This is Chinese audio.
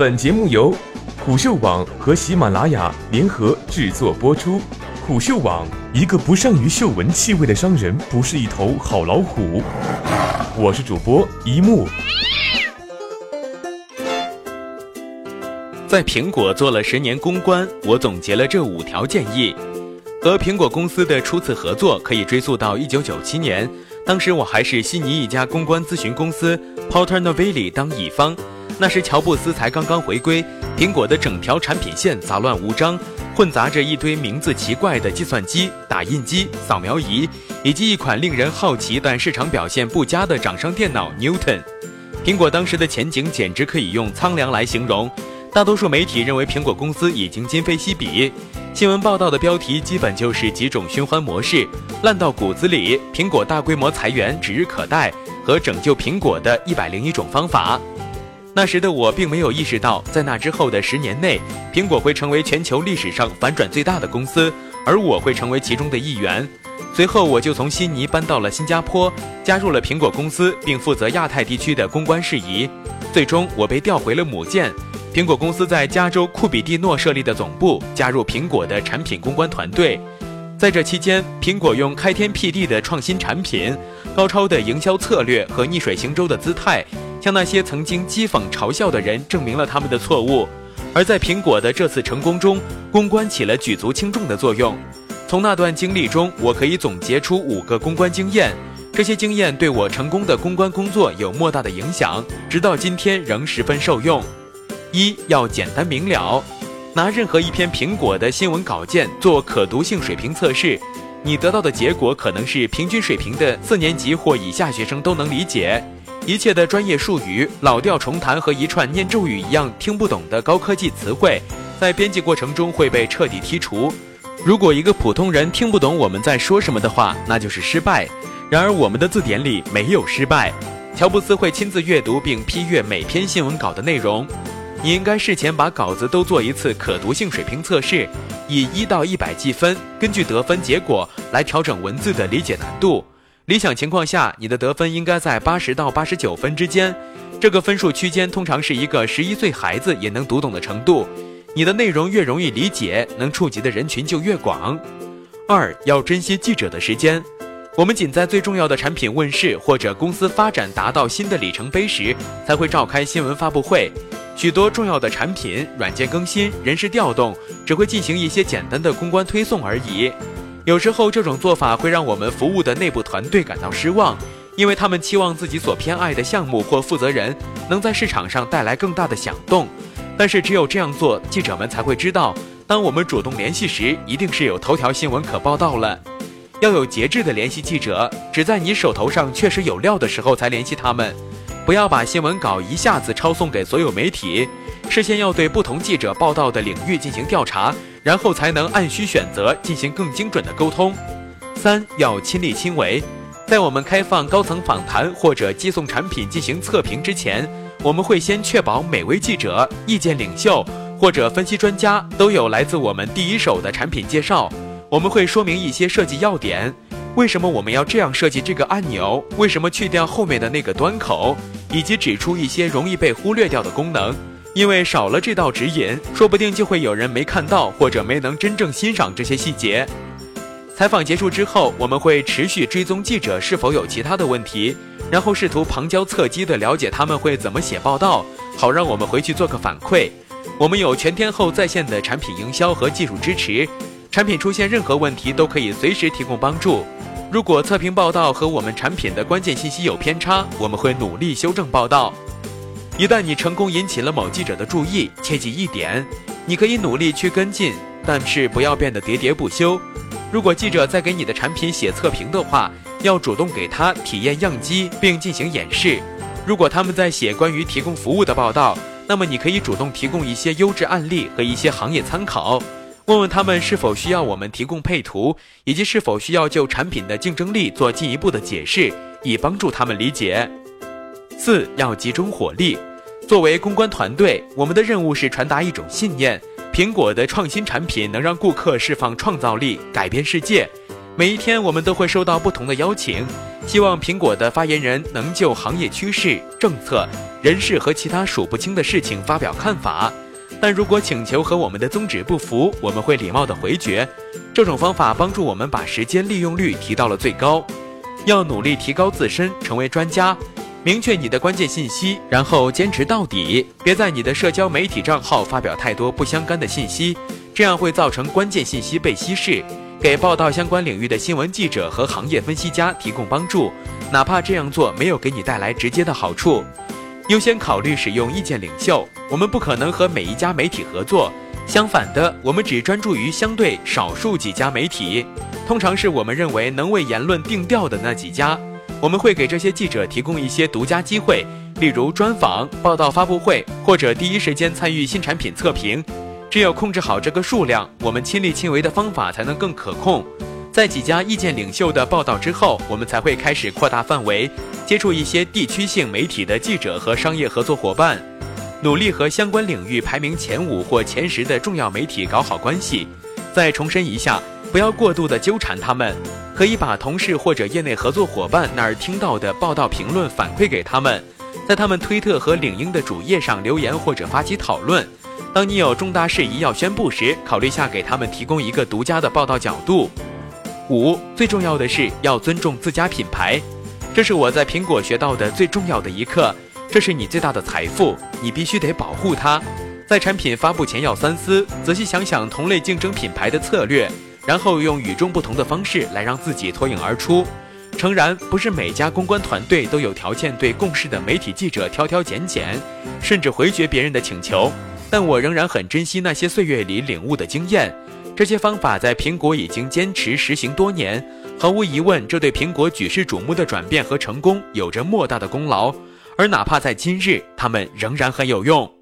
本节目由虎嗅网和喜马拉雅联合制作播出。虎嗅网：一个不善于嗅闻气味的商人，不是一头好老虎。我是主播一木。在苹果做了十年公关，我总结了这五条建议。和苹果公司的初次合作可以追溯到一九九七年，当时我还是悉尼一家公关咨询公司 Porter Novelli 当乙方。那时乔布斯才刚刚回归，苹果的整条产品线杂乱无章，混杂着一堆名字奇怪的计算机、打印机、扫描仪，以及一款令人好奇但市场表现不佳的掌上电脑 Newton。苹果当时的前景简直可以用苍凉来形容。大多数媒体认为苹果公司已经今非昔比，新闻报道的标题基本就是几种循环模式，烂到骨子里，苹果大规模裁员指日可待和拯救苹果的一百零一种方法。那时的我并没有意识到，在那之后的十年内，苹果会成为全球历史上反转最大的公司，而我会成为其中的一员。随后，我就从悉尼搬到了新加坡，加入了苹果公司，并负责亚太地区的公关事宜。最终，我被调回了母舰。苹果公司在加州库比蒂诺设立的总部，加入苹果的产品公关团队。在这期间，苹果用开天辟地的创新产品、高超的营销策略和逆水行舟的姿态，向那些曾经讥讽嘲笑的人证明了他们的错误。而在苹果的这次成功中，公关起了举足轻重的作用。从那段经历中，我可以总结出五个公关经验，这些经验对我成功的公关工作有莫大的影响，直到今天仍十分受用。一要简单明了，拿任何一篇苹果的新闻稿件做可读性水平测试，你得到的结果可能是平均水平的四年级或以下学生都能理解。一切的专业术语、老调重弹和一串念咒语一样听不懂的高科技词汇，在编辑过程中会被彻底剔除。如果一个普通人听不懂我们在说什么的话，那就是失败。然而我们的字典里没有失败。乔布斯会亲自阅读并批阅每篇新闻稿的内容。你应该事前把稿子都做一次可读性水平测试，以一到一百计分，根据得分结果来调整文字的理解难度。理想情况下，你的得分应该在八十到八十九分之间，这个分数区间通常是一个十一岁孩子也能读懂的程度。你的内容越容易理解，能触及的人群就越广。二要珍惜记者的时间，我们仅在最重要的产品问世或者公司发展达到新的里程碑时，才会召开新闻发布会。许多重要的产品、软件更新、人事调动，只会进行一些简单的公关推送而已。有时候，这种做法会让我们服务的内部团队感到失望，因为他们期望自己所偏爱的项目或负责人能在市场上带来更大的响动。但是，只有这样做，记者们才会知道，当我们主动联系时，一定是有头条新闻可报道了。要有节制的联系记者，只在你手头上确实有料的时候才联系他们。不要把新闻稿一下子抄送给所有媒体，事先要对不同记者报道的领域进行调查，然后才能按需选择进行更精准的沟通。三要亲力亲为，在我们开放高层访谈或者寄送产品进行测评之前，我们会先确保每位记者、意见领袖或者分析专家都有来自我们第一手的产品介绍。我们会说明一些设计要点，为什么我们要这样设计这个按钮，为什么去掉后面的那个端口。以及指出一些容易被忽略掉的功能，因为少了这道指引，说不定就会有人没看到或者没能真正欣赏这些细节。采访结束之后，我们会持续追踪记者是否有其他的问题，然后试图旁敲侧击地了解他们会怎么写报道，好让我们回去做个反馈。我们有全天候在线的产品营销和技术支持，产品出现任何问题都可以随时提供帮助。如果测评报道和我们产品的关键信息有偏差，我们会努力修正报道。一旦你成功引起了某记者的注意，切记一点：你可以努力去跟进，但是不要变得喋喋不休。如果记者在给你的产品写测评的话，要主动给他体验样机并进行演示。如果他们在写关于提供服务的报道，那么你可以主动提供一些优质案例和一些行业参考。问问他们是否需要我们提供配图，以及是否需要就产品的竞争力做进一步的解释，以帮助他们理解。四要集中火力。作为公关团队，我们的任务是传达一种信念：苹果的创新产品能让顾客释放创造力，改变世界。每一天，我们都会收到不同的邀请，希望苹果的发言人能就行业趋势、政策人事和其他数不清的事情发表看法。但如果请求和我们的宗旨不符，我们会礼貌地回绝。这种方法帮助我们把时间利用率提到了最高。要努力提高自身，成为专家，明确你的关键信息，然后坚持到底。别在你的社交媒体账号发表太多不相干的信息，这样会造成关键信息被稀释。给报道相关领域的新闻记者和行业分析家提供帮助，哪怕这样做没有给你带来直接的好处。优先考虑使用意见领袖。我们不可能和每一家媒体合作，相反的，我们只专注于相对少数几家媒体，通常是我们认为能为言论定调的那几家。我们会给这些记者提供一些独家机会，例如专访、报道发布会或者第一时间参与新产品测评。只有控制好这个数量，我们亲力亲为的方法才能更可控。在几家意见领袖的报道之后，我们才会开始扩大范围，接触一些地区性媒体的记者和商业合作伙伴，努力和相关领域排名前五或前十的重要媒体搞好关系。再重申一下，不要过度的纠缠他们，可以把同事或者业内合作伙伴那儿听到的报道评论反馈给他们，在他们推特和领英的主页上留言或者发起讨论。当你有重大事宜要宣布时，考虑下给他们提供一个独家的报道角度。五，最重要的是要尊重自家品牌，这是我在苹果学到的最重要的一课。这是你最大的财富，你必须得保护它。在产品发布前要三思，仔细想想同类竞争品牌的策略，然后用与众不同的方式来让自己脱颖而出。诚然，不是每家公关团队都有条件对共事的媒体记者挑挑拣拣，甚至回绝别人的请求，但我仍然很珍惜那些岁月里领悟的经验。这些方法在苹果已经坚持实行多年，毫无疑问，这对苹果举世瞩目的转变和成功有着莫大的功劳。而哪怕在今日，他们仍然很有用。